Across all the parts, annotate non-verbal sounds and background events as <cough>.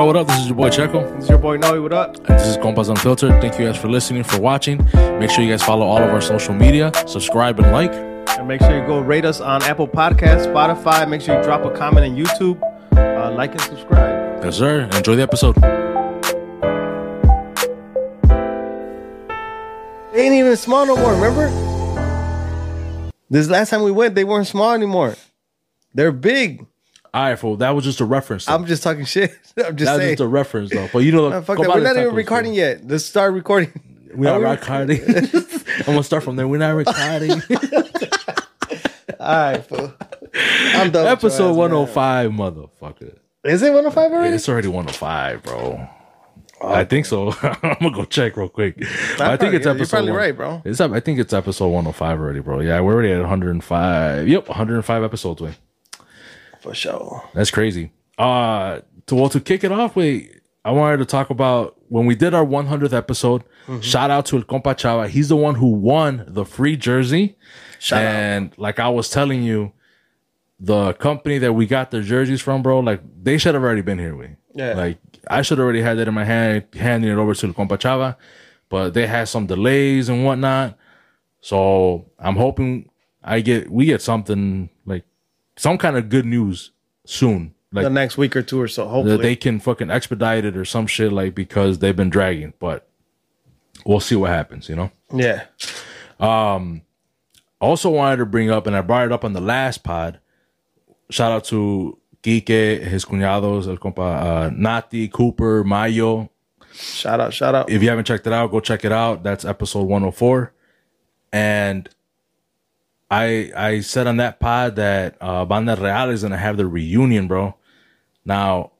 up, what up? This is your boy Checo. This is your boy Noe. What up? And this is Compas Unfiltered. Thank you guys for listening, for watching. Make sure you guys follow all of our social media, subscribe and like. And make sure you go rate us on Apple Podcasts, Spotify. Make sure you drop a comment on YouTube. Uh, like and subscribe. Yes, sir. Enjoy the episode. They ain't even small no more. Remember? This last time we went, they weren't small anymore. They're big. All right, fool. That was just a reference. though. I'm just talking shit. <laughs> I'm just that saying. just a reference, though. But you know, Nah, fuck that. We're not even recording yet. Let's start recording. <laughs> We're Are not recording. <laughs> I'm gonna start from there. We're not recording. All right, fool. I'm done. Episode your ass, 105, motherfucker. Is it 105 Yeah, already? it's already 105, bro. I think so. I'm gonna go check real quick. I think it's you're probably one- right, bro. It's up. I think it's episode 105 already, bro. Yeah, we're already at 105. Yep, 105 episodes. Wait, For sure. that's crazy. Uh, to well to kick it off, wait, I wanted to talk about when we did our 100th episode. Mm-hmm. Shout out to El Compa Chava. He's the one who won the free jersey. Shout out. and like I was telling you, the company that we got the jerseys from, bro, like they should have already been here with. Yeah. Like I should already had that in my hand, handing it over to El compa chava, but they had some delays and whatnot. So I'm hoping I get we get something like some kind of good news soon. Like The next week or two or so, that hopefully. they can fucking expedite it or some shit like because they've been dragging. But we'll see what happens, you know. yeah. Um also wanted to bring up, and I brought it up on the last pod. Shout out to Kike, his cuñados, el compa uh, Nati, Cooper, Mayo. Shout out, shout out. If you haven't checked it out, go check it out. That's episode 104. And I I said on that pod that uh, Banda Real is gonna have their reunion, bro. Now,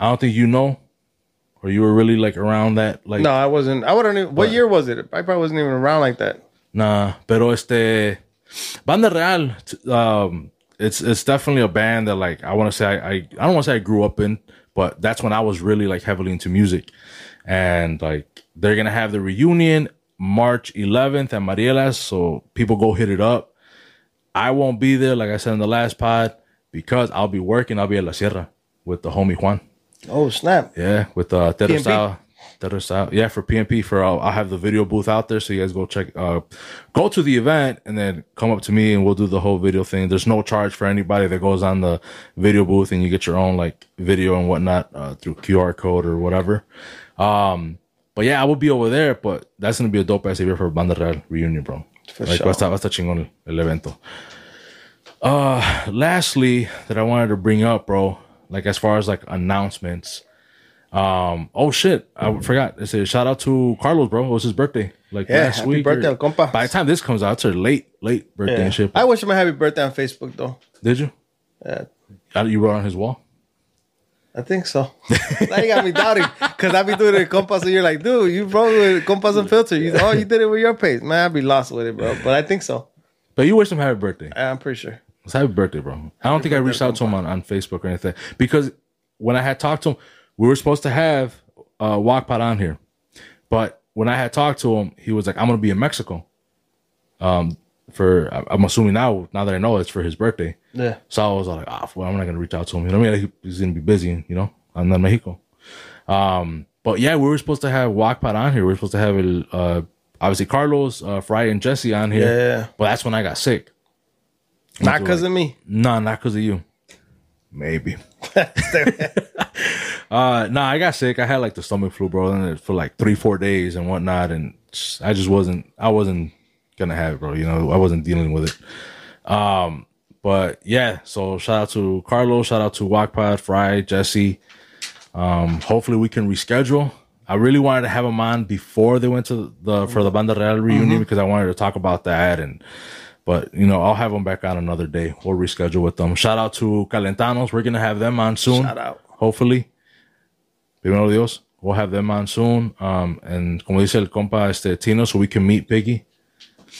I don't think you know, or you were really like around that, like No, I wasn't. I wouldn't even. What year was it? I probably wasn't even around like that. Nah, pero este Banda Real, um, it's it's definitely a band that like I want to say I, I I don't want to say I grew up in, but that's when I was really like heavily into music, and like they're gonna have the reunion March 11th at Marielas, so people go hit it up. I won't be there, like I said in the last pod, because I'll be working. I'll be at La Sierra with the homie Juan. Oh snap! Yeah, with uh Terror Style. Style. Yeah, for PNP. for uh, I'll have the video booth out there so you guys go check uh go to the event and then come up to me and we'll do the whole video thing. There's no charge for anybody that goes on the video booth and you get your own like video and whatnot uh, through QR code or whatever. Um but yeah, I will be over there, but that's gonna be a dope ass event for Banda Real reunion, bro. For like sure. va a estar, va a estar chingón el, el evento. Uh lastly that I wanted to bring up, bro, like as far as like announcements. Um, oh shit, I forgot. It's a shout out to Carlos, bro. It was his birthday. Like Yeah, last happy week. birthday, or- compa. By the time this comes out, it's a late, late birthday Yeah. and shit. I wish him a happy birthday on Facebook though. Did you? Yeah, You wrote on his wall? I think so. now you got me doubting because I be doing it with compas, and you're like, dude, you wrote with Compas Unfiltered. You, oh, you did it with your page, man. I'd be lost with it, bro. But I think so. But you wish him happy birthday. I'm pretty sure. It's happy birthday, bro. I don't think I reached out to him on, on Facebook or anything because when I had talked to him, we were supposed to have uh, Walkpot on here, but when I had talked to him, he was like, "I'm gonna be in Mexico." Um, for I'm assuming now, now that I know it's for his birthday. Yeah. So I was like, ah, well, I'm not gonna reach out to him. You know, what I mean, Like, he's gonna be busy. You know, I'm in Mexico. Um, but yeah, we were supposed to have Walkpot on here. We were supposed to have uh, obviously Carlos, uh, Fry, and Jesse on here. Yeah. But that's when I got sick. Not because of me. No, not because of you. Maybe. <laughs> <laughs> uh no, I got sick. I had like the stomach flu, bro, and it for like three, four days and whatnot, and I just wasn't. I wasn't gonna have it, bro. You know, I wasn't dealing with it. Um, but yeah. So shout out to Carlos. Shout out to Walkpod, Fry, Jesse. Um, hopefully we can reschedule. I really wanted to have them on before they went to the for the Banda Real reunion because I wanted to talk about that and but you know, I'll have them back on another day. We'll reschedule with them. Shout out to Calentanos. We're gonna have them on soon. Shout out. Hopefully. Primero Dios. We'll have them on soon. Um, and como dice el compa este Tino, so we can meet Piggy.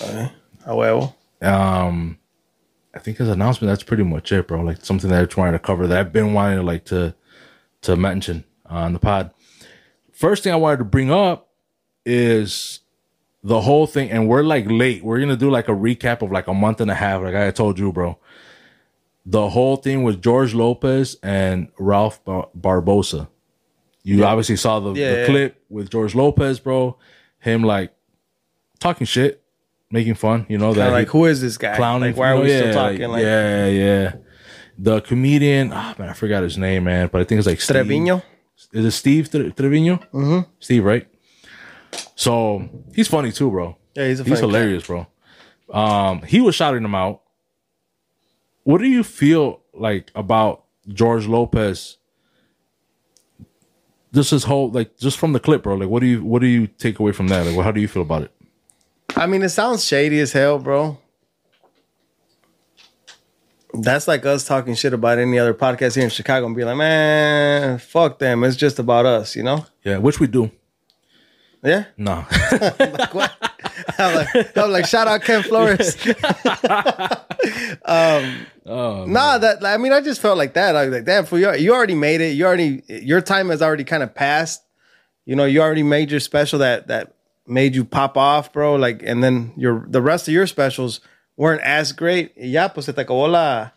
A huevo. Um, I think his announcement. That's pretty much it, bro. Like something that I just wanted to cover that I've been wanting to like to to mention uh, on the pod. First thing I wanted to bring up is the whole thing, and we're like late. We're gonna do like a recap of like a month and a half, like I told you, bro. The whole thing with George Lopez and Ralph Bar- Barbosa. You obviously saw the, Yeah, the yeah. clip with George Lopez, bro. Him like talking shit, making fun. You know that like, he- who is this guy? clowning. Like, why are we yeah, still talking? Like, Like, yeah, yeah. The comedian, ah man, I forgot his name, man, but I think it's like Steve. Trevino. Is it Steve Tre- Trevino? Mm-hmm. Steve, right? So he's funny too, bro. Yeah, he's a he's guy. hilarious, bro. Um, he was shouting him out. What do you feel like about George Lopez? Just his whole like just from the clip, bro. Like, what do you what do you take away from that? Like, how do you feel about it? I mean, it sounds shady as hell, bro. That's like us talking shit about any other podcast here in Chicago and be like, man, fuck them. It's just about us, you know? Yeah, which we do. Yeah. No, <laughs> Like, what? I'm like, I'm like, shout out Ken Flores. <laughs> um, nah, that I mean, I just felt like that. I was like, damn, for you, you already made it. You already, your time has already kind of passed. You know, you already made your special that that made you pop off, bro. Like, and then your the rest of your specials weren't as great. Y Ya, pues te acabó la.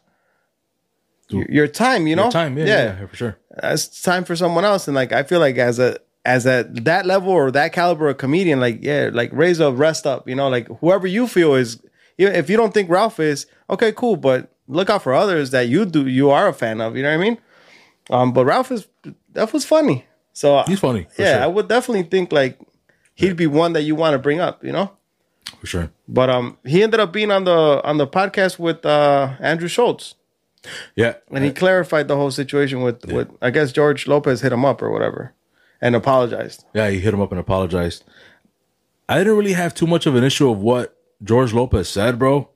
Your, your time, you know, Your time, yeah, yeah, for sure. it's time for someone else. And like I feel like as a as at that level or that caliber of comedian, like yeah, like raise a rest up, you know, like whoever you feel is if you don't think Ralph is, okay, cool, but look out for others that you do you are a fan of, you know what I mean? Um, but Ralph is that was funny. So He's funny, yeah, sure. I would definitely think like he'd be one that you want to bring up, you know? For sure. But um he ended up being on the on the podcast with uh Andrew Schulz. Yeah, And he clarified the whole situation with, with I guess George Lopez hit him up or whatever and apologized. Yeah, he hit him up and apologized. I didn't really have too much of an issue of what George Lopez said, bro.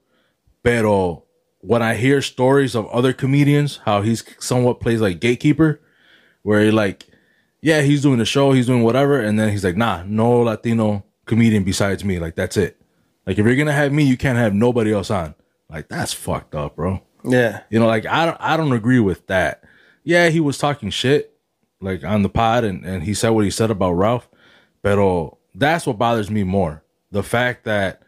Pero when I hear stories of other comedians, how he's somewhat plays like gatekeeper, where he like, yeah, he's doing the show, he's doing whatever, and then he's like, nah, no Latino comedian besides me. Like that's it. Like if you're gonna have me, you can't have nobody else on. Like that's fucked up, bro. Yeah. You know, like I don't I don't agree with that. Yeah, he was talking shit like on the pod and, and he said what he said about Ralph. But that's what bothers me more. The fact that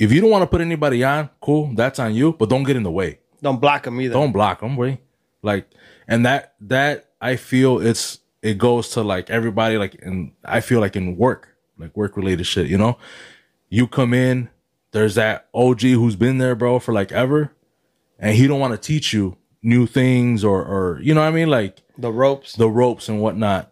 if you don't want to put anybody on, cool, that's on you, but don't get in the way. Don't block him either. Don't block them, way. Like and that that I feel it's it goes to like everybody like and I feel like in work, like work related shit, you know? You come in, there's that OG who's been there, bro, for like ever, and he don't want to teach you new things or or you know what I mean? Like The ropes. the ropes and whatnot.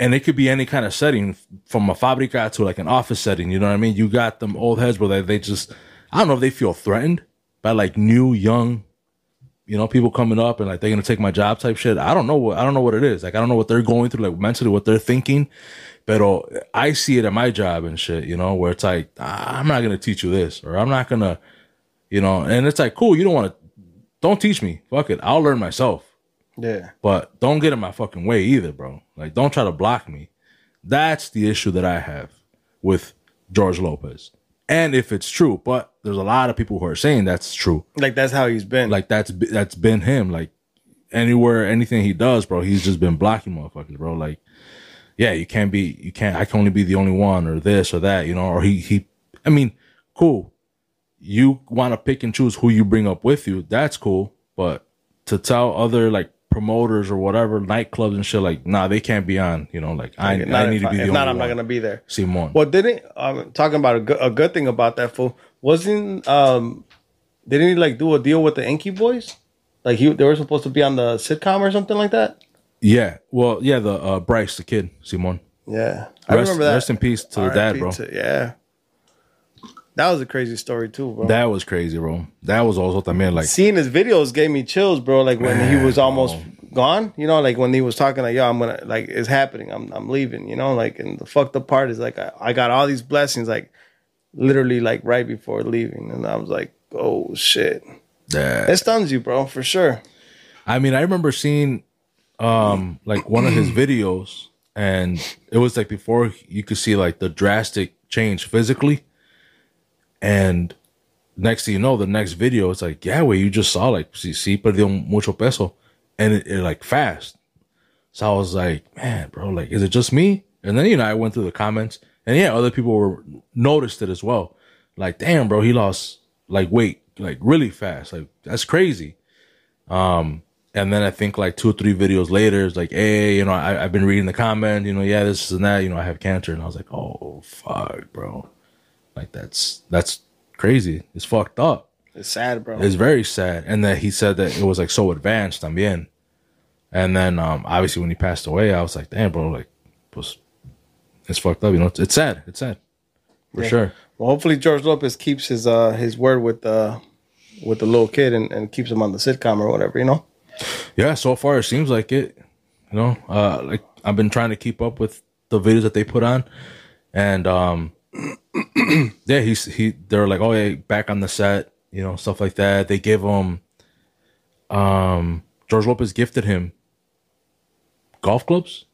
And it could be any kind of setting from a fabrica to like an office setting. You know what I mean? You got them old heads where they, they just, I don't know if they feel threatened by like new, young, you know, people coming up and like they're to take my job type shit. I don't know what, I don't know what it is. Like, I don't know what they're going through, like mentally, what they're thinking. But I see it at my job and shit, you know, where it's like, "Ah, I'm not to teach you this or I'm not to, you know, and it's like, cool, you don't want to, don't teach me. Fuck it. I'll learn myself. Yeah. But don't get in my fucking way either, bro. Like, don't try to block me. That's the issue that I have with George Lopez. And if it's true, but there's a lot of people who are saying that's true. Like that's how he's been. Like that's that's been him. Like anywhere, anything he does, bro, he's just been blocking motherfuckers, bro. Like, yeah, you can't be, you can't. I can only be the only one, or this or that, you know. Or he he. I mean, cool. You want to pick and choose who you bring up with you. That's cool. But to tell other like promoters or whatever nightclubs and shit like, nah, they can't be on. You know, like I, I need to be the if not, I'm one. not gonna be there. Simon. Well, didn't um, talking about a good, a good thing about that fool wasn't um didn't he like do a deal with the Inky Boys? Like he they were supposed to be on the sitcom or something like that. Yeah. Well, yeah. The uh, Bryce, the kid, Simon. Yeah, I Rest, remember that. rest in peace to the dad, bro. to- yeah, that was a crazy story too, bro. That was crazy, bro. That was also también like Seeing his videos gave me chills, bro. Like when he was almost bro. gone, you know, like when he was talking, like, "Yo, I'm gonna like it's happening. I'm I'm leaving," you know, like. And the fucked up part is like I, I got all these blessings, like literally like right before leaving, and I was like, "Oh shit." that. It stuns you, bro, for sure. I mean, I remember seeing um like one of his <clears throat> videos and it was like before you could see like the drastic change physically. And next thing you know, the next video it's like, yeah, wait, you just saw like sí, sí perdió mucho peso and it, it like fast. So I was like, man, bro, like, is it just me? And then, you know, I went through the comments and yeah, other people were noticed it as well. Like, damn, bro, he lost like weight, like really fast. Like, that's crazy. Um, and then I think like two or three videos later, it's like, hey, you know, I, I've been reading the comment, you know, yeah, this and that, you know, I have cancer, and I was like, oh fuck, bro, like that's that's crazy. It's fucked up. It's sad, bro. It's very sad. And that he said that it was like so advanced i también. And then um obviously when he passed away, I was like, damn, bro, like, was it's fucked up. You know, it's, it's sad. It's sad for Yeah. sure. Well, hopefully George Lopez keeps his uh his word with the with the little kid and, and keeps him on the sitcom or whatever, you know. Yeah, so far it seems like it. You know, uh, like I've been trying to keep up with the videos that they put on, and um, <clears throat> yeah, he's he. They're like, oh yeah, back on the set, you know, stuff like that. They give him, um, George Lopez gifted him golf clubs,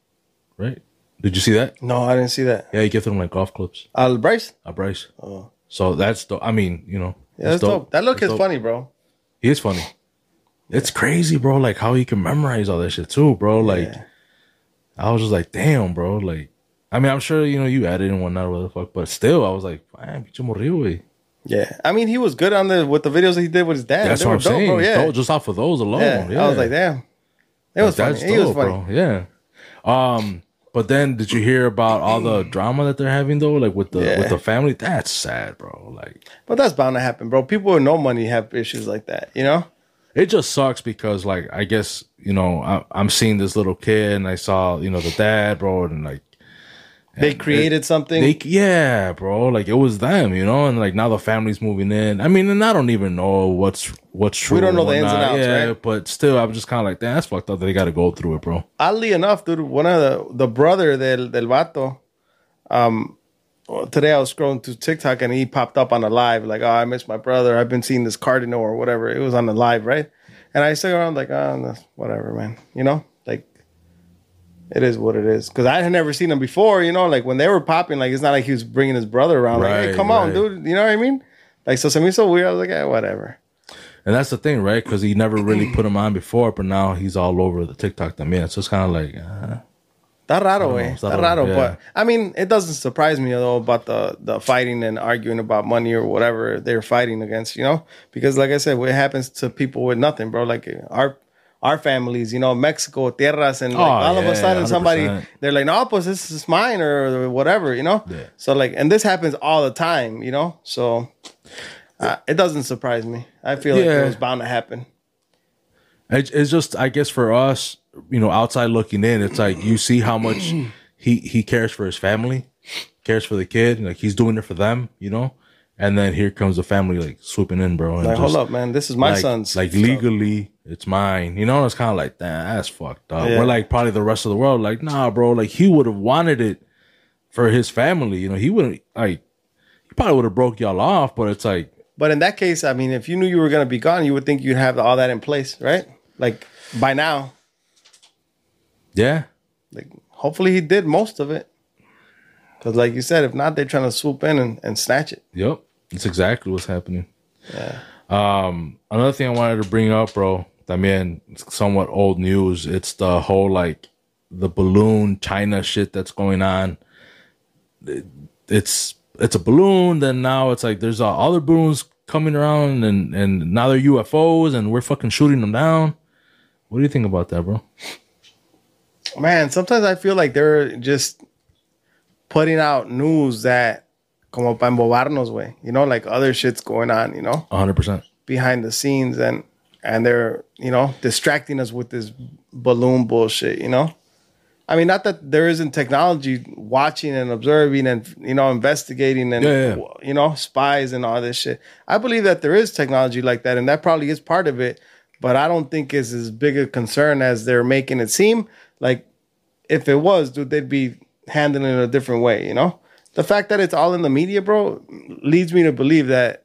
right? Did you see that? No, I didn't see that. Yeah, he gifted him like golf clubs, Al Bryce. a Bryce. Oh. So that's the. I mean, you know, Yeah, that's dope. That look That's is dope. funny, bro. He is funny. It's crazy, bro. Like how he can memorize all that shit too, bro. Like Yeah. I was just like, damn, bro. Like, I mean, I'm sure you know you added and whatnot, what the fuck, but still, I was like, man, pinche morrillo, güey. Yeah, I mean, he was good on the with the videos that he did with his dad. That's They what I'm dope, saying. Bro. Yeah, Tho- just off of those alone, yeah. yeah. I was like, damn, it was That's funny. He was dope, funny. bro. Yeah. Um, but then did you hear about all the drama that they're having though, like with the Yeah. with the family? That's sad, bro. Like, But that's bound to happen, bro. People with no money have issues like that, you know. it just sucks because like I guess you know I, I'm seeing this little kid and I saw you know the dad, bro, and like They created something. They, yeah, bro. Like it was them, you know, and like now the family's moving in. I mean, and I don't even know what's what's true. We don't know the ins and outs, yeah, right? but still, I'm just kind of like, damn, that's fucked up that they got to go through it, bro. Oddly enough, dude, one of the the brother del del vato. Um, today I was scrolling through TikTok and he popped up on the live like, "Oh, I miss my brother. I've been seeing this Cardinal or whatever." It was on the live, right? And I sit around like, "Oh, whatever, man." You know, it is what it is. Because I had never seen him before. You know, like when they were popping, like it's not like he was bringing his brother around. like, hey, Right, come on, right. dude. You know what I mean? Like, so to me, so weird. I was like, eh, whatever. And that's the thing, right? Because he never really put him on before, but now he's all over the TikTok. I mean, so it's kind of like, uh, Está raro, güey. está Está raro, raro, yeah. but I mean, it doesn't surprise me though about the the fighting and arguing about money or whatever they're fighting against, you know? Because like I said, what happens to people with nothing, bro? Like our our families, you know, Mexico, tierras, and like, Oh, all of a sudden somebody 100%. they're like, no, pues this is mine or whatever, you know? Yeah. So like, and this happens all the time, you know? So uh, it doesn't surprise me. I feel like it was bound to happen. It's, it's just, I guess, for us, you know, outside looking in, it's like you see how much he he cares for his family, cares for the kid, like he's doing it for them, you know. And then here comes the family like swooping in, bro. And Like, just, hold up, man, this is my like, son's. like stuff. legally, it's mine. You know, it's kind of like, damn, that's fucked up. Yeah. We're like probably the rest of the world, like, nah, bro. Like he would have wanted it for his family. You know, he wouldn't like. He probably would have broke y'all off, but it's like, But in that case, I mean, if you knew you were going to be gone, you would think you'd have all that in place, right? Like by now, yeah, like hopefully he did most of it. Because, like you said, if not, they're trying to swoop in and, and snatch it. Yep, that's exactly what's happening. Yeah. Um, another thing I wanted to bring up, bro. I mean, it's somewhat old news. It's the whole like the balloon China shit that's going on. It- it's it's a balloon. Then now it's like there's uh, other balloons coming around, and and now they're UFOs, and we're fucking shooting them down. What do you think about that, bro? Man, sometimes I feel like they're just putting out news that, como para embobarnos, way. You know, like other shit's going on, you know, hundred percent. behind the scenes, and and they're you know distracting us with this balloon bullshit. You know, I mean, not that there isn't technology watching and observing and you know investigating and Yeah, yeah. you know spies and all this shit. I believe that there is technology like that, and that probably is part of it. But I don't think it's as big a concern as they're making it seem. Like if it was, dude, they'd be handling it a different way. You know, the fact that it's all in the media, bro, leads me to believe that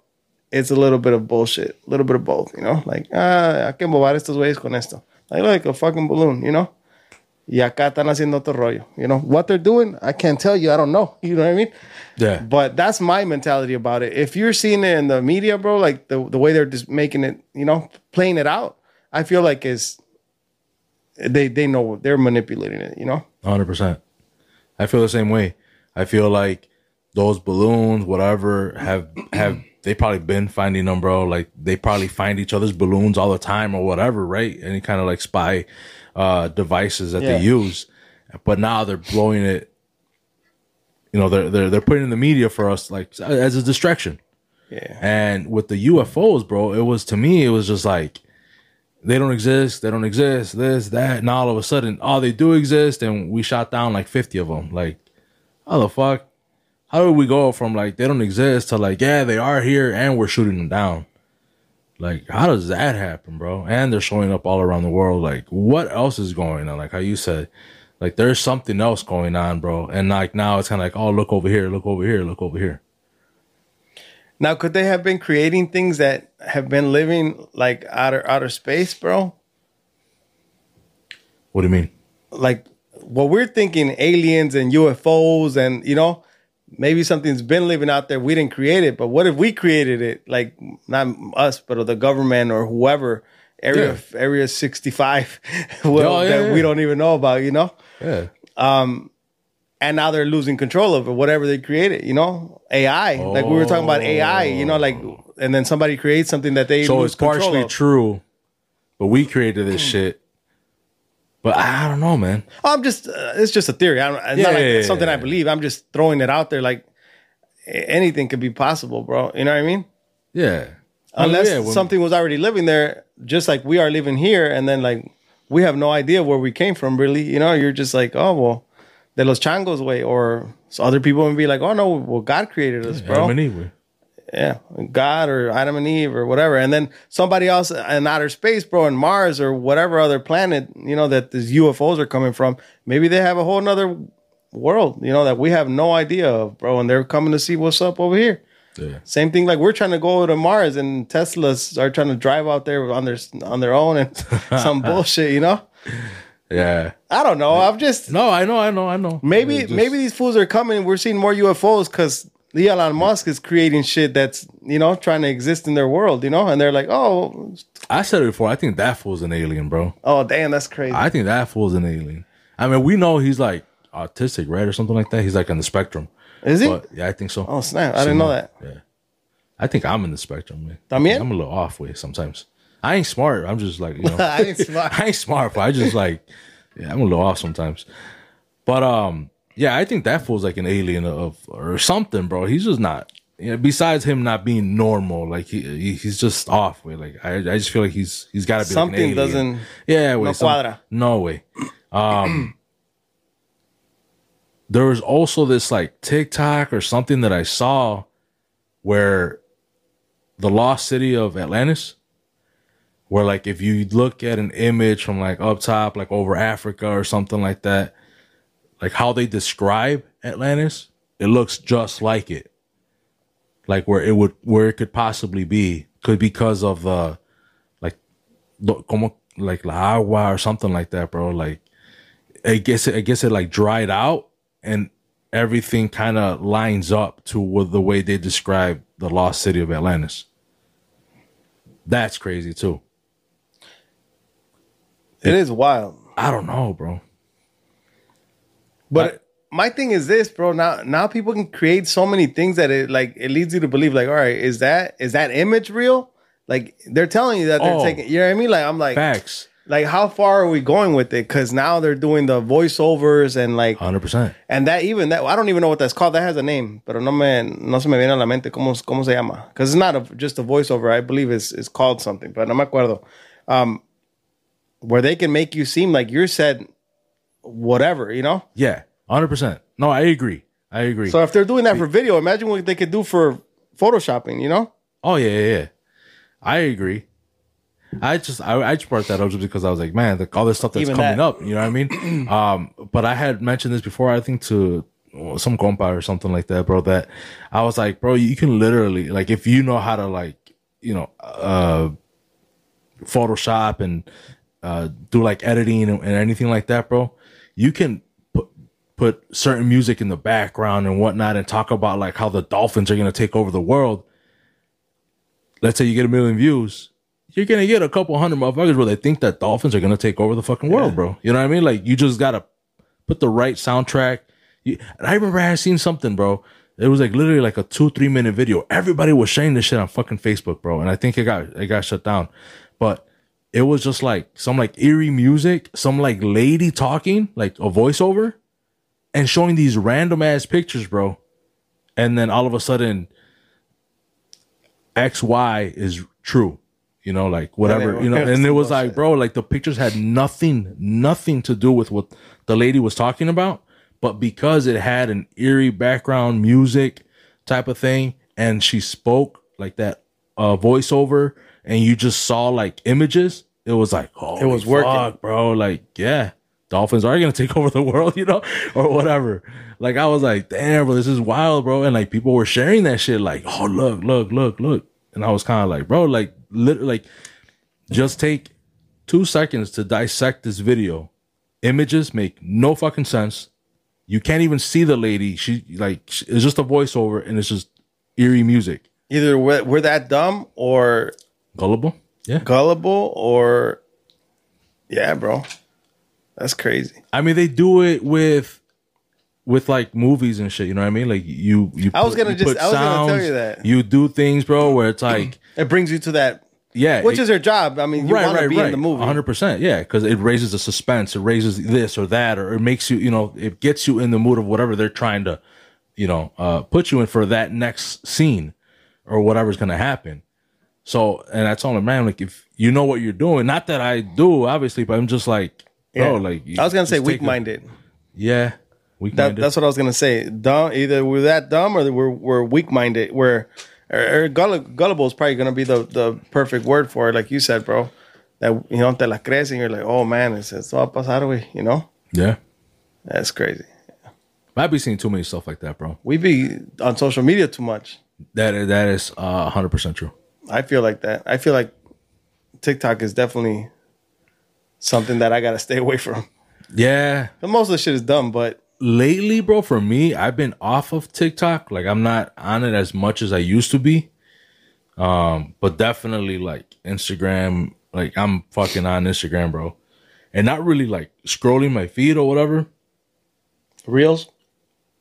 it's a little bit of bullshit, a little bit of both. You know, like ah, hay que embobar estos güeyes con esto, like like a fucking balloon. You know. Y acá están haciendo otro rollo. You know what they're doing? I can't tell you. I don't know. <laughs> You know what I mean? Yeah, But that's my mentality about it. If you're seeing it in the media, bro, like the the way they're just making it, you know, playing it out, I feel like is they they know they're manipulating it. You know? hundred percent. I feel the same way. I feel like those balloons, whatever, have have <clears throat> they probably been finding them, bro. Like they probably find each other's balloons all the time or whatever, right? Any kind of like spy uh devices that Yeah. they use. But now they're blowing it. You know, they're they're they're putting in the media for us like as a distraction. Yeah. And with the UFOs, bro, it was to me, it was just like they don't exist, they don't exist, this, that, and all of a sudden, oh, they do exist, and we shot down like fifty of them. Like, how the fuck? How do we go from like they don't exist to like yeah they are here and we're shooting them down? Like, how does that happen, bro? And they're showing up all around the world. Like, what else is going on? Like how you said, like there's something else going on, bro. And like now it's kind of like, oh, look over here, look over here, look over here. Now, could they have been creating things that have been living like outer outer space, bro? What do you mean? Like what we're thinking, aliens and UFOs, and you know, maybe something's been living out there. We didn't create it, but what if we created it? Like not us, but the government or whoever. Area Area sixty five, <laughs> well, Oh, yeah, that yeah. we don't even know about, you know. Yeah. um and now they're losing control of it, whatever they created, you know, AI. Like we were talking about AI, you know, like, and then somebody creates something that they So lose it's partially control of. true, but we created this shit. But I don't know, man. I'm just, uh, it's just a theory. I don't, it's Yeah, not like yeah, it's yeah, something I believe. I'm just throwing it out there. Like anything could be possible, bro. You know what I mean? Yeah. Unless Yeah, when- something was already living there, just like we are living here, and then like we have no idea where we came from, really. You know, you're just like, oh well, de los changos way, or so other people would be like, oh no, well God created us, bro. Adam and Eve. yeah, God or Adam and Eve or whatever, and then somebody else in outer space, bro, in Mars or whatever other planet, you know, that these UFOs are coming from. Maybe they have a whole nother world, you know, that we have no idea of, bro, and they're coming to see what's up over here. Yeah. Same thing, like we're trying to go to Mars, and Teslas are trying to drive out there on their on their own and <laughs> some bullshit, you know. Yeah. I don't know. I'm just No, I know, I know, I know. maybe It's just- maybe these fools are coming. We're seeing more UFOs because Elon Musk is creating shit that's you know trying to exist in their world, you know, and they're like, oh, I said it before. I think that fool's an alien, bro. oh, damn, that's crazy. I think that fool's an alien. I mean, we know he's like autistic, right, or something like that. He's like on the spectrum. is he? But yeah, I think so. oh snap! I didn't know that. Yeah. I think I'm in the spectrum, man. También? I'm a little off with sometimes. I ain't smart. I'm just like, you know, <laughs> I ain't smart. <laughs> I ain't smart, but I just like, yeah, I'm a little off sometimes. But um, yeah, I think that fool's like an alien of or something, bro. He's just not. You know, besides him not being normal, like he, he he's just off with. Like I, I just feel like he's he's got to be Something like an alien. doesn't- Yeah, wait, no some- cuadra. no way. Um, <clears throat> there was also this like TikTok or something that I saw where the lost city of Atlantis, where like if you look at an image from like up top, like over Africa or something like that, like how they describe Atlantis, it looks just like it. Like where it would where it could possibly be. Could because of the like lo- como like la agua or something like that, bro. Like I guess it, I guess it like dried out and everything kind of lines up to with the way they describe the lost city of Atlantis. That's crazy too. It is wild. I don't know, bro. But my thing is this, bro. Now, now people can create so many things that it like it leads you to believe, like, all right, is that is that image real? Like they're telling you that they're Oh. taking. You know what I mean? Like I'm like, Facts, like how far are we going with it? Because now they're doing the voiceovers and like, hundred percent. and that even that I don't even know what that's called. That has a name, pero no me no se me viene a la mente cómo cómo se llama. Because it's not a, just a voiceover. I believe it's it's called something, but no me acuerdo. Um, where they can make you seem like you're said whatever, you know. Yeah, hundred percent. No, I agree. I agree. So if they're doing that for video, imagine what they could do for photoshopping, you know? Oh yeah, yeah, yeah. I agree. I just I, I just brought that up just because I was like, man, the, all this stuff that's Even coming that. up. You know what I mean? <clears throat> um, but I had mentioned this before. I think to some compa or something like that, bro. That I was like, bro, you can literally like if you know how to like you know uh Photoshop and uh do like editing and, and anything like that, bro. You can put put certain music in the background and whatnot and talk about like how the dolphins are gonna take over the world let's say you get a million views, you're gonna get a couple hundred motherfuckers where they think that dolphins are gonna take over the fucking world, bro. You know what I mean? Like you just gotta put the right soundtrack. You, and I remember I had seen something, bro. It was like literally like a two three minute video. Everybody was sharing this shit on fucking Facebook, bro, and I think it got it got shut down. But it was just like some like eerie music, some like lady talking, like a voiceover, and showing these random ass pictures, bro. And then all of a sudden, X Y is true. You know, like whatever, you know, and it was like, bro, like the pictures had nothing, nothing to do with what the lady was talking about, but because it had an eerie background music type of thing, and she spoke like that uh voiceover, and you just saw like images, it was like, oh, It was working. bro. Like, yeah, Dolphins are gonna <laughs> take over the world, you know, or whatever. Like, I was like, damn, bro, this is wild, bro, and like people were sharing that shit, like, oh, look, look, look, look, and I was kind of like, bro, like, literally, like, just take two seconds to dissect this video. Images make no fucking sense. You can't even see the lady. She like it's just a voiceover and it's just eerie music. Either we're, we're that dumb or Gullible. Yeah. gullible or yeah, bro. That's crazy. I mean, they do it with with like movies and shit. You know what I mean? Like you, you. I was gonna just- I was gonna tell you that. you do things, bro, where it's like, <clears throat> It brings you to that, yeah, which it- is their job. I mean, you want to be in the movie. hundred percent, yeah, because it raises the suspense, it raises this or that, or it makes you, you know, it gets you in the mood of whatever they're trying to, you know, uh, put you in for that next scene or whatever's gonna happen. So, and I told him, man, like if you know what you're doing, not that I do, obviously, but I'm just like, bro, Yeah. like I was gonna say weak minded. Yeah, weak That, that's what I was gonna say. Dumb. Either we're that dumb or we're we're weak minded. We're er, er, or, or gullible is probably gonna be the the perfect word for it, like you said, bro. That you know te la crees and you're like, oh man, it's esto va a pasar, güey. You know, yeah. that's crazy. I be seeing too many stuff like that, bro. We be on social media too much. That that is uh, hundred percent true. I feel like that. I feel like TikTok is definitely something that I gotta stay away from. Yeah, most of the shit is dumb, but lately, bro, for me, I've been off of TikTok. Like I'm not on it as much as I used to be. Um, but definitely like Instagram, like I'm fucking on Instagram, bro. And not really like scrolling my feed or whatever. reels.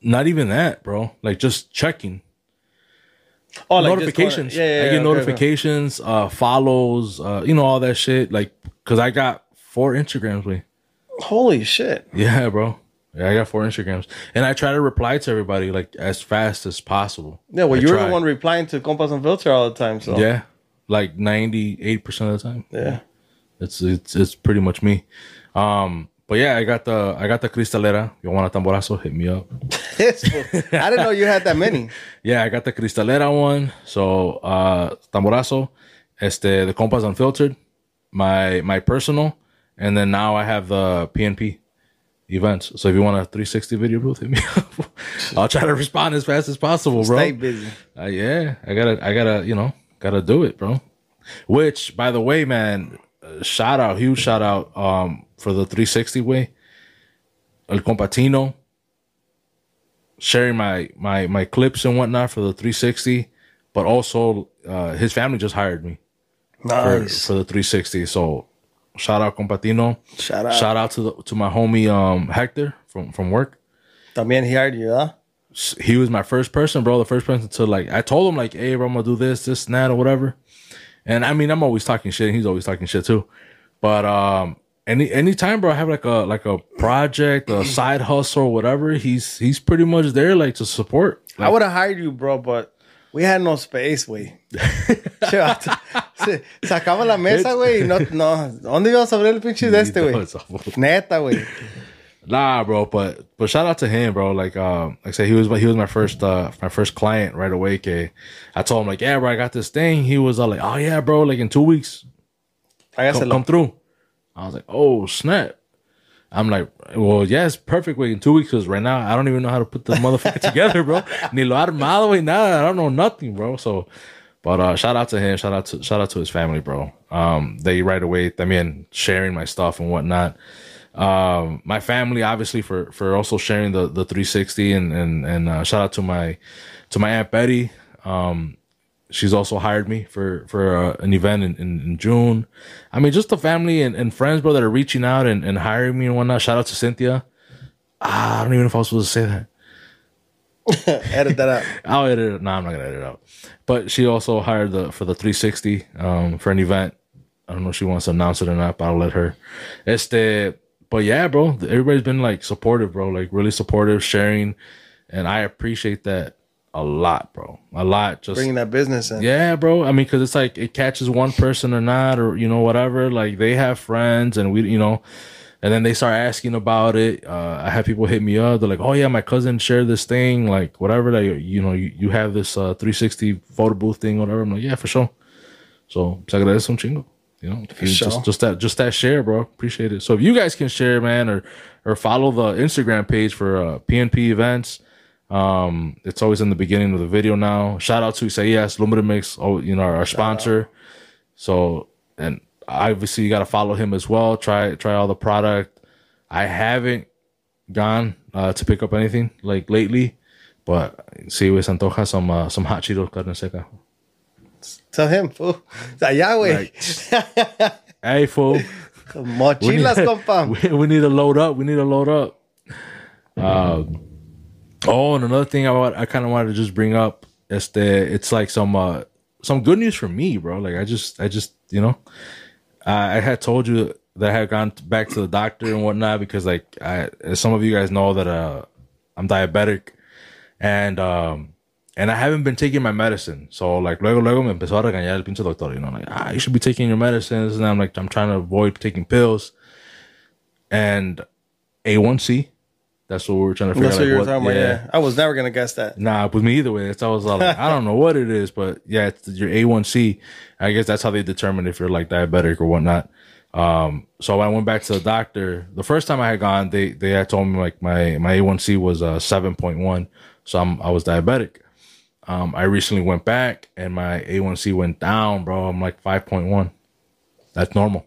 Not even that, bro. Like just checking. Oh, like notifications. going- yeah, yeah, I get okay, okay. notifications, uh follows, uh, you know, all that shit. Like cause I got four Instagrams. Holy shit! Yeah, bro. Yeah, I got four Instagrams. And I try to reply to everybody like as fast as possible. Yeah, well, I you're try. the one replying to Compas Unfiltered all the time, so Yeah. Like ninety eight percent of the time. yeah. It's it's it's pretty much me. Um but yeah, I got the I got the Cristalera. You want a tamborazo? Hit me up. <laughs> I didn't know you had that many. <laughs> Yeah, I got the Cristalera one. So uh tamborazo, este the Compas Unfiltered, my my personal, and then now I have the PNP events. So if you want a 360 video booth, hit me <laughs> up. I'll try to respond as fast as possible, bro. Stay busy. Uh, yeah, I gotta, I gotta, you know, gotta do it, bro. Which, by the way, man, uh, shout out, huge shout out, um, for the 360 way, El Compatino, sharing my my my clips and whatnot for the 360, but also uh, his family just hired me for, Nice. for the 360. So shout out Compatino, Shout out. shout out to the to my homie um Hector from from work También he hired you, huh? he was my first person, bro. The first person to like, I told him like, hey, bro, I'm gonna do this, this, and that, or whatever. And I mean, I'm always talking shit. And he's always talking shit too. But um, any anytime, bro, I have like a like a project, a <clears throat> side hustle, or whatever. He's he's pretty much there, like to support. I would have hired you, bro, but we had no space, güey. <laughs> Che, se- Sacamos la mesa, güey. No, no. ¿Dónde íbamos a abrir el pinche de este, <laughs> güey? Neta, güey. Nah, bro, but but shout out to him, bro. Like um, like I said, he was he was my first uh my first client right away. Okay, I told him like, yeah, bro, I got this thing. He was all like, oh yeah, bro, like in two weeks, I come, Hágaselo. come through. I was like, oh snap. I'm like, well, yeah, it's perfect. Wait, in two weeks, because right now I don't even know how to put the <laughs> motherfucker together, bro. Ni lo armado, wait, nada. I don't know nothing, bro. So, but uh, shout out to him. Shout out to shout out to his family, bro. Um, they right away. I mean, sharing my stuff and whatnot. Um, my family, obviously, for for also sharing the the 360 and and and uh, shout out to my to my aunt Betty. Um, she's also hired me for for uh, an event in, in, in June. I mean, just the family and, and friends, bro, that are reaching out and, and hiring me and whatnot. Shout out to Cynthia. Ah, I don't even know if I was supposed to say that. <laughs> Edit that out. <laughs> I'll edit it. No, I'm not gonna edit it out. But she also hired the for the 360 um, for an event. I don't know if she wants to announce it or not, but I'll let her. Este, but yeah, bro, everybody's been like supportive, bro, like really supportive, sharing, and I appreciate that a lot, bro, a lot. Just Bringing that business in. yeah, bro. I mean, because it's like it catches one person or not, or you know, whatever. Like they have friends, and we, you know, and then they start asking about it. Uh, I have people hit me up. They're like, "Oh yeah, my cousin shared this thing, like whatever. Like you know, you, you have this uh, 360 photo booth thing, whatever." I'm like, "Yeah, for sure." So se agradece un chingo. You know, if you sure. just just that just that share, bro. Appreciate it. So if you guys can share, man, or or follow the Instagram page for uh, PNP events. Um, it's always in the beginning of the video now. Shout out to Isaias Lumber Mix, oh, you know, our, our sponsor. So, and obviously you got to follow him as well. Try try all the product. I haven't gone uh, to pick up anything like lately, but see with Santoja some uh, some hot Cheetos carne seca. Tell him, fool. Allá, güey. Hey fool, we Mochilas, compa. <laughs> we, we need to load up. We need to load up. Um, oh, and another thing I want, I kind of wanted to just bring up is that it's like some uh some good news for me, bro. Like I just I just you know I, I had told you that I had gone back to the doctor and whatnot because like I as some of you guys know that uh I'm diabetic and um and I haven't been taking my medicine. So like luego luego me empezó a regañar el pinche doctor, you know, like ah you should be taking your medicines and I'm like I'm trying to avoid taking pills and A1C. That's what we were trying to figure That's out. what like, you were what- talking about. Yeah. I was never gonna guess that. Nah, with me either way. It's I was like, I don't know what it is, but yeah, it's your A1C. I guess that's how they determine if you're like diabetic or whatnot. Um, so when I went back to the doctor, the first time I had gone, they they had told me like my my A1C was uh seven point one, so I'm I was diabetic. Um, I recently went back and my A1C went down, bro. I'm like five point one. That's normal.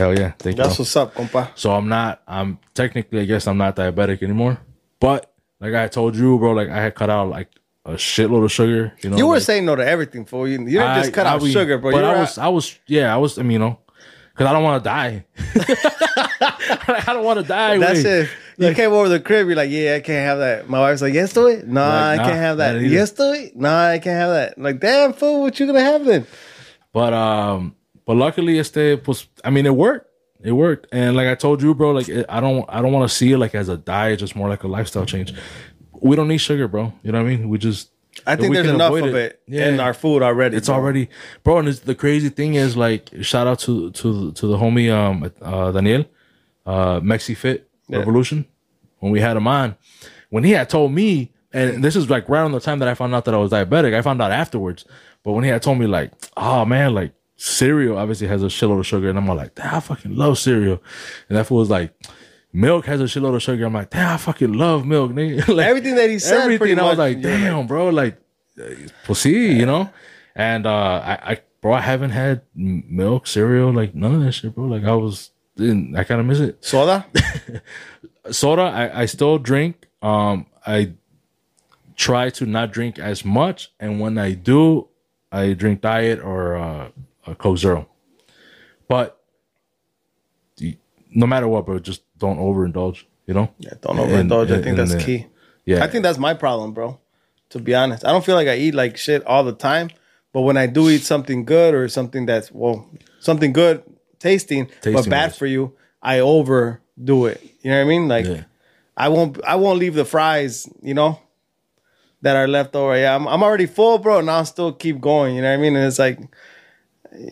Hell yeah, thank you. That's bro. what's up, compa. So I'm not. I'm technically, I guess, I'm not diabetic anymore. But like I told you, bro, like I had cut out like a shitload of sugar. You know, You were like, saying no to everything, fool. You, you didn't just cut I- out I sugar, bro. But I was, I was, yeah, I was. I mean, you know, because I don't want to die. <laughs> I don't want to die. That's it. You came over the crib. You're like, yeah, I can't have that. My wife's like, yes to it. Nah, Like, I can't have that. Yes to it. Nah, I can't have that. Like, damn fool, what you gonna have then? But um, but luckily, este, pues, I mean, it worked. It worked, and like I told you, bro, like it, I don't, I don't want to see it like as a diet, just more like a lifestyle change. We don't need sugar, bro. You know what I mean? We just. I think there's enough of it, Yeah. in our food already. It's bro. already, bro. And it's, the crazy thing is, like, shout out to to to the homie um uh, Daniel, uh Mexi Fit Revolution, when we had him on, when he had told me, and this is like right on the time that I found out that I was diabetic. I found out afterwards, but when he had told me, like, oh man, like cereal obviously has a shitload of sugar, and I'm like, damn, I fucking love cereal, and that fool was like. Milk has a shitload of sugar. I'm like, damn, I fucking love milk, nigga. <laughs> like, Everything that he said, everything. I was much, like, you're like- damn, bro, like, well, see, you know, and uh, I, I, bro, I haven't had milk, cereal, like none of that shit, bro. Like I was, didn't, I kind of miss it. soda. <laughs> Soda, I, I still drink. Um, I try to not drink as much, and when I do, I drink diet or uh, a Coke Zero. But no matter what, bro, just don't overindulge. You know? Yeah, don't overindulge. I And- think that's key. Yeah, I think that's my problem, bro. To be honest, I don't feel like I eat like shit all the time, but when I do eat something good or something that's well, something good tasting, but bad for you, I overdo it. You know what I mean? Like Yeah. I won't, I won't leave the fries. You know that are left over. Yeah, I'm, I'm already full, bro. And I'll still keep going. You know what I mean? And it's like,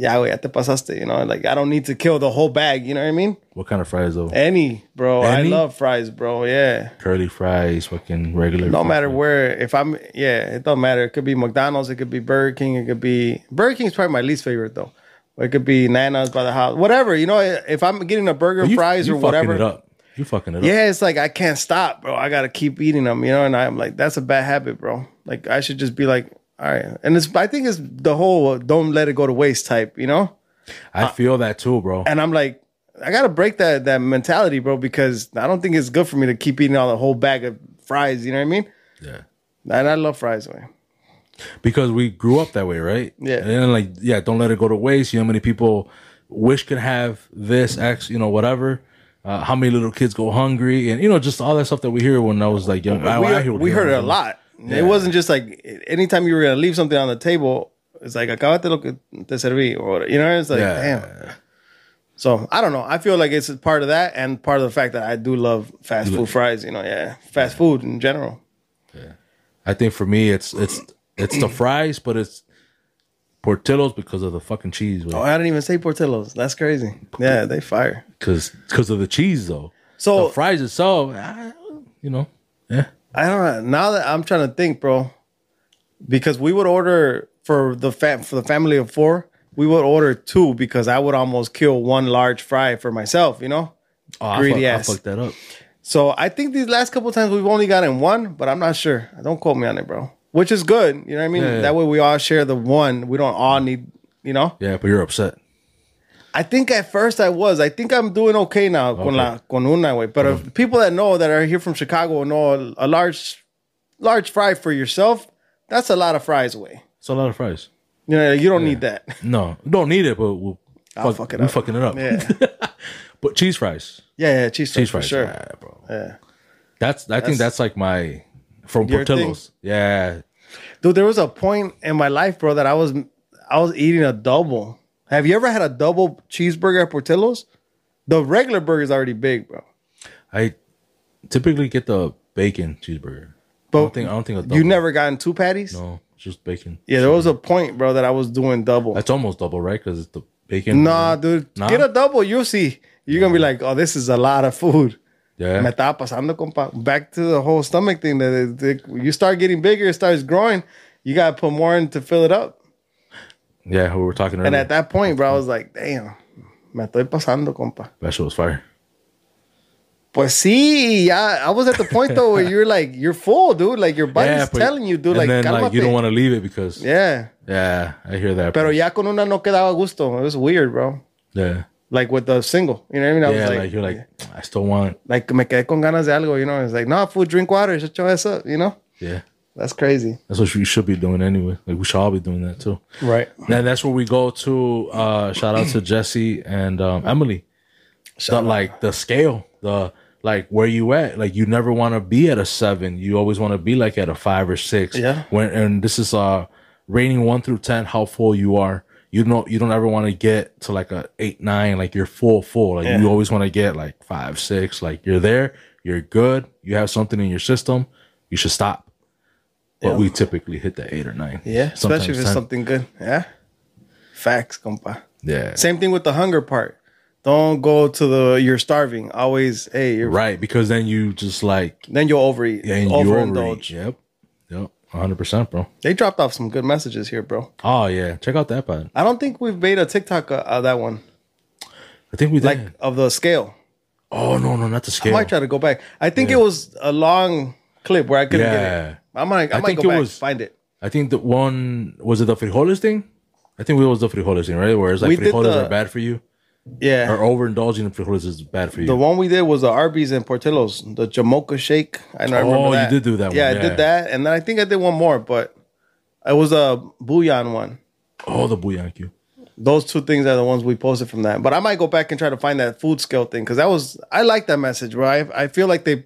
yeah, güey, ya te pasaste. You know, like I don't need to kill the whole bag. You know what I mean? what kind of fries though? Any, bro. I love fries, bro. Yeah. Curly fries, fucking regular. No matter where, if I'm, yeah, it don't matter. It could be McDonald's, it could be Burger King, it could be Burger King's probably my least favorite though. It could be Nana's by the house, whatever. You know, if I'm getting a burger, You- fries, you or fucking whatever, It up. You fucking it up. yeah, it's like I can't stop, bro. I gotta keep eating them, you know. And I'm like, that's a bad habit, bro. Like I should just be like, all right. And it's, I think it's the whole uh, don't let it go to waste type, you know. I feel that too, bro. And I'm like, I gotta break that that mentality, bro, because I don't think it's good for me to keep eating all the whole bag of fries. You know what I mean? Yeah. And I love fries, man. because we grew up that way, right? Yeah. And then like, yeah, don't let it go to waste. You know how many people wish could have this X, you know, whatever. Uh, how many little kids go hungry, and you know, just all that stuff that we hear when I was like young. I, we, I hear- we heard it a lot. It wasn't just like anytime you were gonna leave something on the table, it's like acabate lo que te serví, or you know, it's like Yeah. damn. So I don't know. I feel like it's part of that and part of the fact that I do love fast food fries. You know, yeah, fast food in general. Yeah, I think for me, it's it's it's the <clears throat> fries, but it's Portillo's because of the fucking cheese. Oh, I didn't even say Portillo's. That's crazy. Yeah, they fire. Because because of the cheese though. So the fries itself, ah, you know, yeah. I don't know. Now that I'm trying to think, bro, because we would order for the fam- for the family of four, we would order two because I would almost kill one large fry for myself. You know. Oh, Greedy I, fuck, ass. I fucked that up. So I think these last couple times we've only gotten one, but I'm not sure. Don't quote me on it, bro. Which is good. You know what I mean? Yeah, yeah. That way we all share the one. We don't all need. You know. Yeah, but you're upset. I think at first I was. I think I'm doing okay now con la con una way. But if people that know that are here from Chicago know a, a large, large fry for yourself, that's a lot of fries away. It's a lot of fries. You know, you don't need that. <laughs> No, don't need it, but we'll I'll fuck, fuck it we up. fucking it up. Yeah, <laughs> but cheese fries, yeah, yeah. Cheese, cheese fries fries, sure. yeah, bro. Yeah, That's I think that's like my from Your thing? Portillo's. Yeah, dude. There was a point in my life, bro, that I was I was eating a double. Have you ever had a double cheeseburger at Portillo's? The regular burger is already big, bro. I typically get the bacon cheeseburger. I But don't think I don't think a double. you never gotten two patties. no, just bacon. Yeah, there was a point, bro, that I was doing double. That's almost double, right? Because it's the bacon. Nah, dude. Nah? Get a double. You'll see. You're gonna be like, oh, this is a lot of food. Yeah, Me estaba pasando, compa. Back to the whole stomach thing. That it, it- you start getting bigger, it starts growing. You gotta put more in to fill it up. Yeah. who We were talking earlier. And at that point, bro, I was like, damn, me estoy pasando, compa. that shit was fire. Pues sí, yeah. I was at the point though where you're like, you're full, dude. Like your body's but- telling you, dude. and Like, then like you don't want to leave it because yeah, Yeah. I hear that. Pero ya con una no quedaba gusto. It was weird, bro. yeah, Like with the single. You know what I mean? I yeah. was Like, like, you're like, I still want. like me quedé con ganas de algo, you know. It's like, no, food, drink water, shut your ass up, you know? Yeah, That's crazy. that's what you should be doing anyway. Like we should all be doing that too. Right. Then that's where we go to. uh Shout out to Jesse and um, Emily. the, like the scale, the like where you at. Like you never want to be at a seven. You always want to be like at a five or six. Yeah. When and this is uh rating one through ten how full you are. You know you don't ever want to get to like a eight nine. Like you're full full. Like Yeah. you always want to get like five six. Like you're there. You're good. You have something in your system. You should stop. But Yeah. we typically hit the eight or nine. Yeah. Sometimes Especially if it's 10. something good. Yeah. Facts, compa. Yeah. Same thing with the hunger part. Don't go to the you're starving. Always, hey, you're Right, because then you just like then you'll overeat. yeah, and you overindulge. overeat. Yep, yep, hundred percent, bro. They dropped off some good messages here, bro. Oh yeah, check out that pod. I don't think we've made a TikTok uh, of that one, I think we did. like of the scale. oh no, no, not the scale. I might try to go back. I think it was a long clip where I couldn't get it. I'm gonna, I, might think go it back was- find it. I think the one was it the frijoles thing. I think it was the frijoles thing, right? Where it's like We frijoles the- are bad for you, Yeah. or overindulging in frijoles is bad for you. The one we did was the Arby's and Portillo's, the Jamocha shake. I know. I Oh, remember you did do that Yeah, one, I did that, and then I think I did one more, but it was a bouillon one. oh, the bouillon cube. Those two things are the ones we posted from that. But I might go back and try to find that food scale thing because that was I like that message, bro. I, I feel like they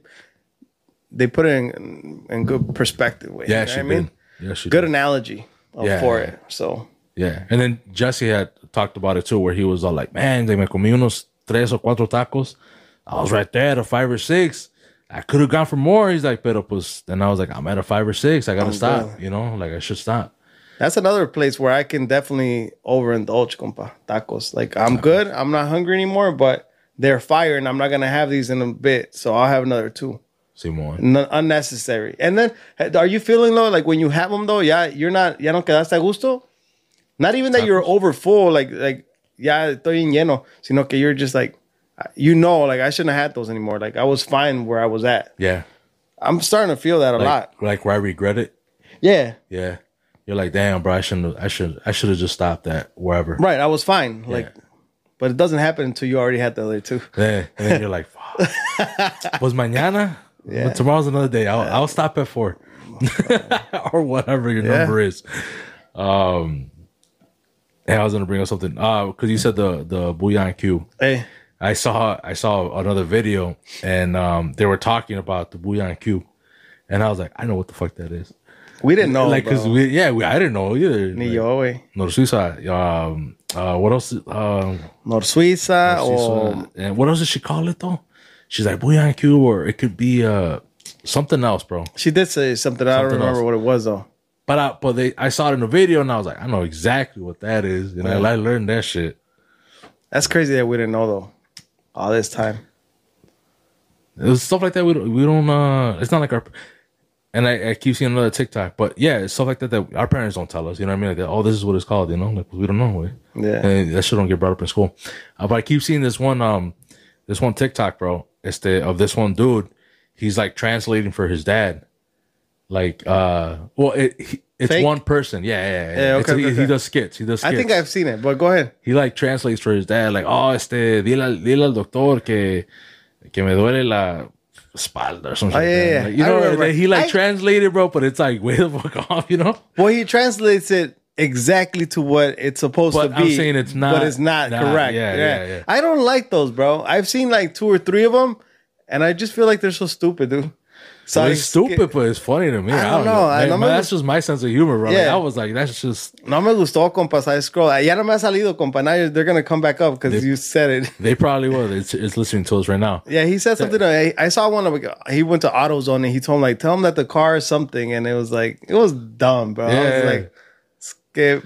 they put it in in good perspective. Way, Yeah, you know I mean? did. Yeah, she Good did. analogy of- Yeah. for it. So Yeah, and then Jesse had talked about it too, where he was all like, "Man, they me comí unos tres o cuatro tacos. I was right there at a five or six. I could have gone for more." He's like, "Pero pues," then I was like, "I'm at a five or six. I gotta I'm stop. good. You know, like I should stop." that's another place where I can definitely overindulge, compa. Tacos. Like I'm good. I'm not hungry anymore, but they're fire, and I'm not gonna have these in a bit. So I'll have another two. Simon. N- unnecessary. And then, are you feeling though, like when you have them though, yeah, you're not, ya no quedaste a gusto. Not even that you're over full, like like ya estoy en lleno, sino que you're just like, you know, like I shouldn't have had those anymore. Like I was fine where I was at. Yeah, I'm starting to feel that a like lot. like where I regret it. Yeah, Yeah, you're like, "Damn, bro, I shouldn't. I should. I should have just stopped that wherever." right. I was fine. Like, but it doesn't happen until you already had the other two. Yeah, and then you're like, "Fuck." <laughs> "Was mañana? Yeah. But tomorrow's another day. I'll I'll stop at four <laughs> or whatever your Yeah. number is." Um, and I was gonna bring up something. Uh, because you said the the bouillon cube. Hey, I saw I saw another video and um they were talking about the bouillon cube, and I was like, I know what the fuck that is. We didn't know, like, cause we yeah, we, I didn't know either. Ni Like, yo, güey. Knorr Suiza. Um, uh, what else? Um, Knorr Suiza or and what else did she call it though? She's like bouillon cube, or it could be uh something else, bro. she did say something. I don't Something remember else. what it was though. But I, but they, I saw it in the video, and I was like, I know exactly what that is, and I, I learned that shit. That's crazy that we didn't know though. All this time. It was stuff like that. We don't, we don't. Uh, it's not like our. And I, I keep seeing another TikTok, but yeah, it's stuff like that that our parents don't tell us. You know what I mean? Like, that, oh, this is what it's called. You know, like we don't know. Yeah. and that shit don't get brought up in school. Uh, but I keep seeing this one, um, this one TikTok, bro. It's the of this one dude. He's like translating for his dad. Like, uh, well, it, he, it's Fake? one person. Yeah, yeah, yeah. Yeah, It's okay, he, he does skits. He does. Skits. I think I've seen it, but go ahead. he like translates for his dad, like, oh, este, dile, al- dile al doctor que, que me duele la espalda or something. Oh, yeah, yeah. Like, you I know, remember. he like I- translated, bro, but it's like <laughs> way the fuck off, you know? Well, he translates it exactly to what it's supposed But to be. I'm saying it's not- but it's not nah, correct. yeah, yeah, yeah. I don't like those, bro. I've seen like two or three of them, and I just feel like they're so stupid, dude. <laughs> So Well, it's stupid, but it's funny to me. I don't don't, know. know. I Man, no man, me that's just my sense of humor, bro. Like, Yeah. I was like, that's just, No me gustó, compa. I scroll. Ah, ya no me ha salido, compa. Now they're gonna come back up because you said it. <laughs> they probably will. It's, it's listening to us right now. Yeah, he said something. I, I saw one of he went to AutoZone and he told him like, tell him that the car is something, and it was like it was dumb, bro. I was Yeah. like, skip.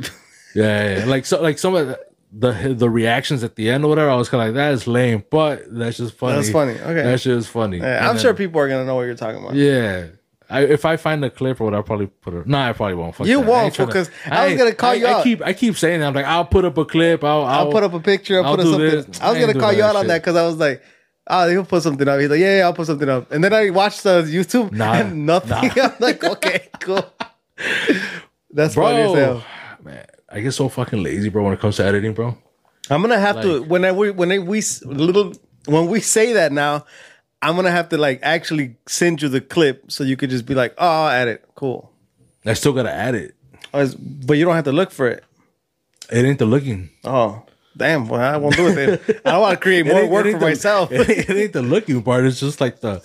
Yeah, yeah. like so, like some of the, the the reactions at the end or whatever. I was kind of like, that is lame, but that's just funny. That's funny. Okay. that shit is funny. Yeah, I'm then- sure people are gonna know what you're talking about. Yeah. I, if I find a clip or what, I'll probably put it. No, I probably won't. Fuck You that. won't, because I was gonna call I, you I out. keep I keep saying that. I'm like, I'll put up a clip. I'll I'll, I'll put up a picture. I'll, I'll put do something. this. I was I gonna call you out on that because I was like, oh, he'll put something up. He's like, yeah, yeah, I'll put something up. And then I watched the YouTube Nah, and nothing. <laughs> I'm like, okay, cool. <laughs> That's funny as bro. Man, I get so fucking lazy, bro. When it comes to editing, bro. I'm gonna have to when I we when I, we little when we say that now, I'm gonna have to like actually send you the clip so you could just be like, oh, I'll add it. Cool. I still gotta add it. Oh, or But you don't have to look for it. It ain't the looking. Oh, damn. Well, I won't do it then. I don't want to create <laughs> more work for the- myself. It <laughs> ain't, it ain't the looking part. It's just like the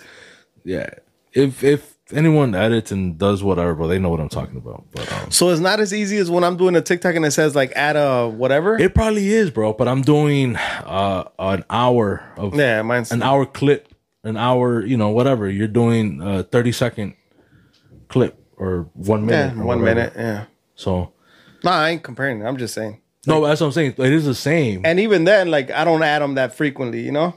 yeah. If if anyone edits and does whatever, bro, they know what I'm talking about. But um, So it's not as easy as when I'm doing a TikTok and it says like add a whatever. it probably is, bro. But I'm doing uh an hour of yeah, mine's an hour clip, an hour, you know, whatever. You're doing a 30 second clip or one yeah, minute. or one minute. Yeah. So No, I ain't comparing. I'm just saying. no, that's what I'm saying. It is the same. And even then, like I don't add them that frequently. You know.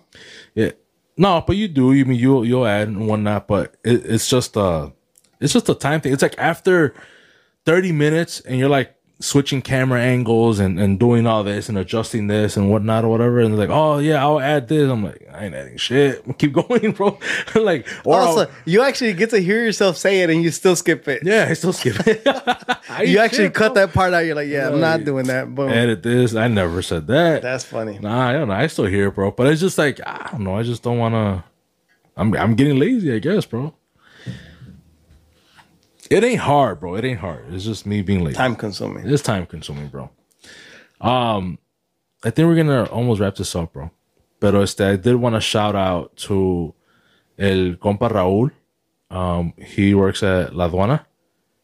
Yeah. No, but you do. You mean you'll you'll add and whatnot, but it, it's just uh it's just a time thing. It's like after 30 minutes and you're like switching camera angles and, and doing all this and adjusting this and whatnot or whatever, and they're like, Oh yeah, I'll add this. I'm like, I ain't adding shit. <laughs> Keep going, bro. <laughs> like or I'll- also, you actually get to hear yourself say it and you still skip it. Yeah, I still skip it. <laughs> You actually shit, cut bro. that part out. You're like, yeah, I'm not doing that. Boom. Edit this. I never said that. That's funny. Nah, I don't know. I still hear it, bro. But it's just like I don't know. I just don't want to. I'm I'm getting lazy, I guess, bro. It ain't hard, bro. It ain't hard. It's just me being lazy. Time consuming. It's time consuming, bro. Um, I think we're gonna almost wrap this up, bro. Pero este, I did want to shout out to el compa Raúl. Um, he works at La Aduana.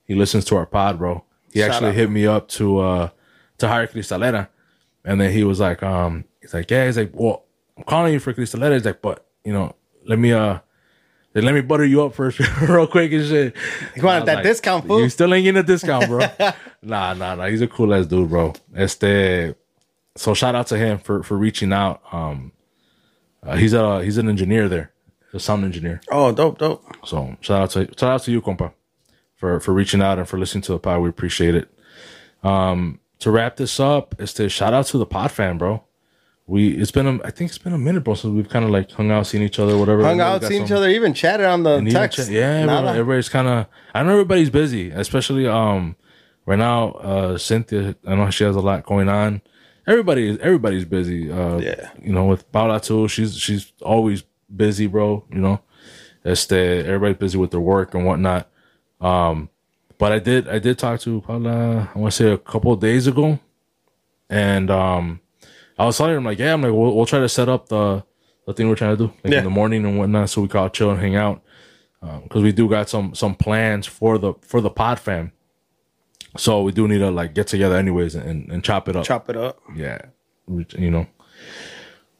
He listens to our pod, bro. He Shout actually out. hit me up to uh to hire Cristalera, and then he was like, um, he's like, yeah, he's like, well, I'm calling you for Cristalera. He's like, but you know, let me uh. Let me butter you up first, <laughs> real quick and shit. You want I was that discount, fool? You still ain't getting a discount, bro. <laughs> nah, nah, nah. He's a cool ass dude, bro. Este, so shout out to him for for reaching out. Um, uh, he's a he's an engineer there, a sound engineer. Oh, dope, dope. So shout out to shout out to you, compa, for for reaching out and for listening to the pod. We appreciate it. Um, to wrap this up, is to shout out to the pod fan, bro. We it's been a, I think it's been a minute, bro, since we've kind of like hung out, seen each other, whatever. Hung I know we out, seen each other, even chatted on the text. chat- yeah, bro, everybody's kind of. I know everybody's busy, especially um right now. Uh, Cynthia, I know she has a lot going on. Everybody, everybody's busy. Uh, Yeah. you know, with Paula too. She's she's always busy, bro. You know, este, everybody's busy with their work and whatnot. Um, but I did I did talk to Paula. I want to say a couple of days ago, and um, I was telling him like, yeah, I'm like, we'll, we'll try to set up the the thing we're trying to do like Yeah. in the morning and whatnot, so we can all chill and hang out. Because we do got some some plans for the for the pod fam. So we do need to like get together anyways and, and chop it up. Chop it up. Yeah, you know.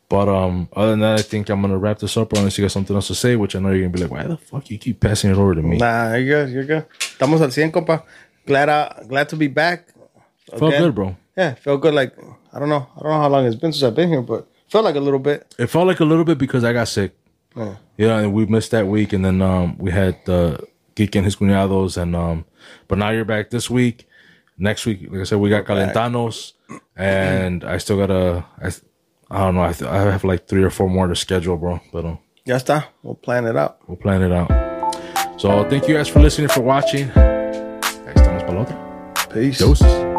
But um, other than that, I think I'm gonna wrap this up. Unless you got something else to say, which I know you're gonna be like, why the fuck you keep passing it over to me? Nah, you're good. You're good. Estamos al 100, compa. Glad, uh, glad to be back. Felt good, bro. Yeah, felt good. Like, I don't know. I don't know how long it's been since I've been here, but felt like a little bit. It felt like a little bit because I got sick. Yeah. Yeah, and we missed that week, and then um, we had the Geek and his cuñados, and um, but now you're back this week. Next week, like I said, we got. Calentanos, and I still gotta. I, I don't know. I, th- I have like three or four more to schedule, bro. But um, Ya está. We'll plan it out. we'll plan it out. So thank you guys for listening, for watching. Ahí estamos para la otra. Peace. Doses.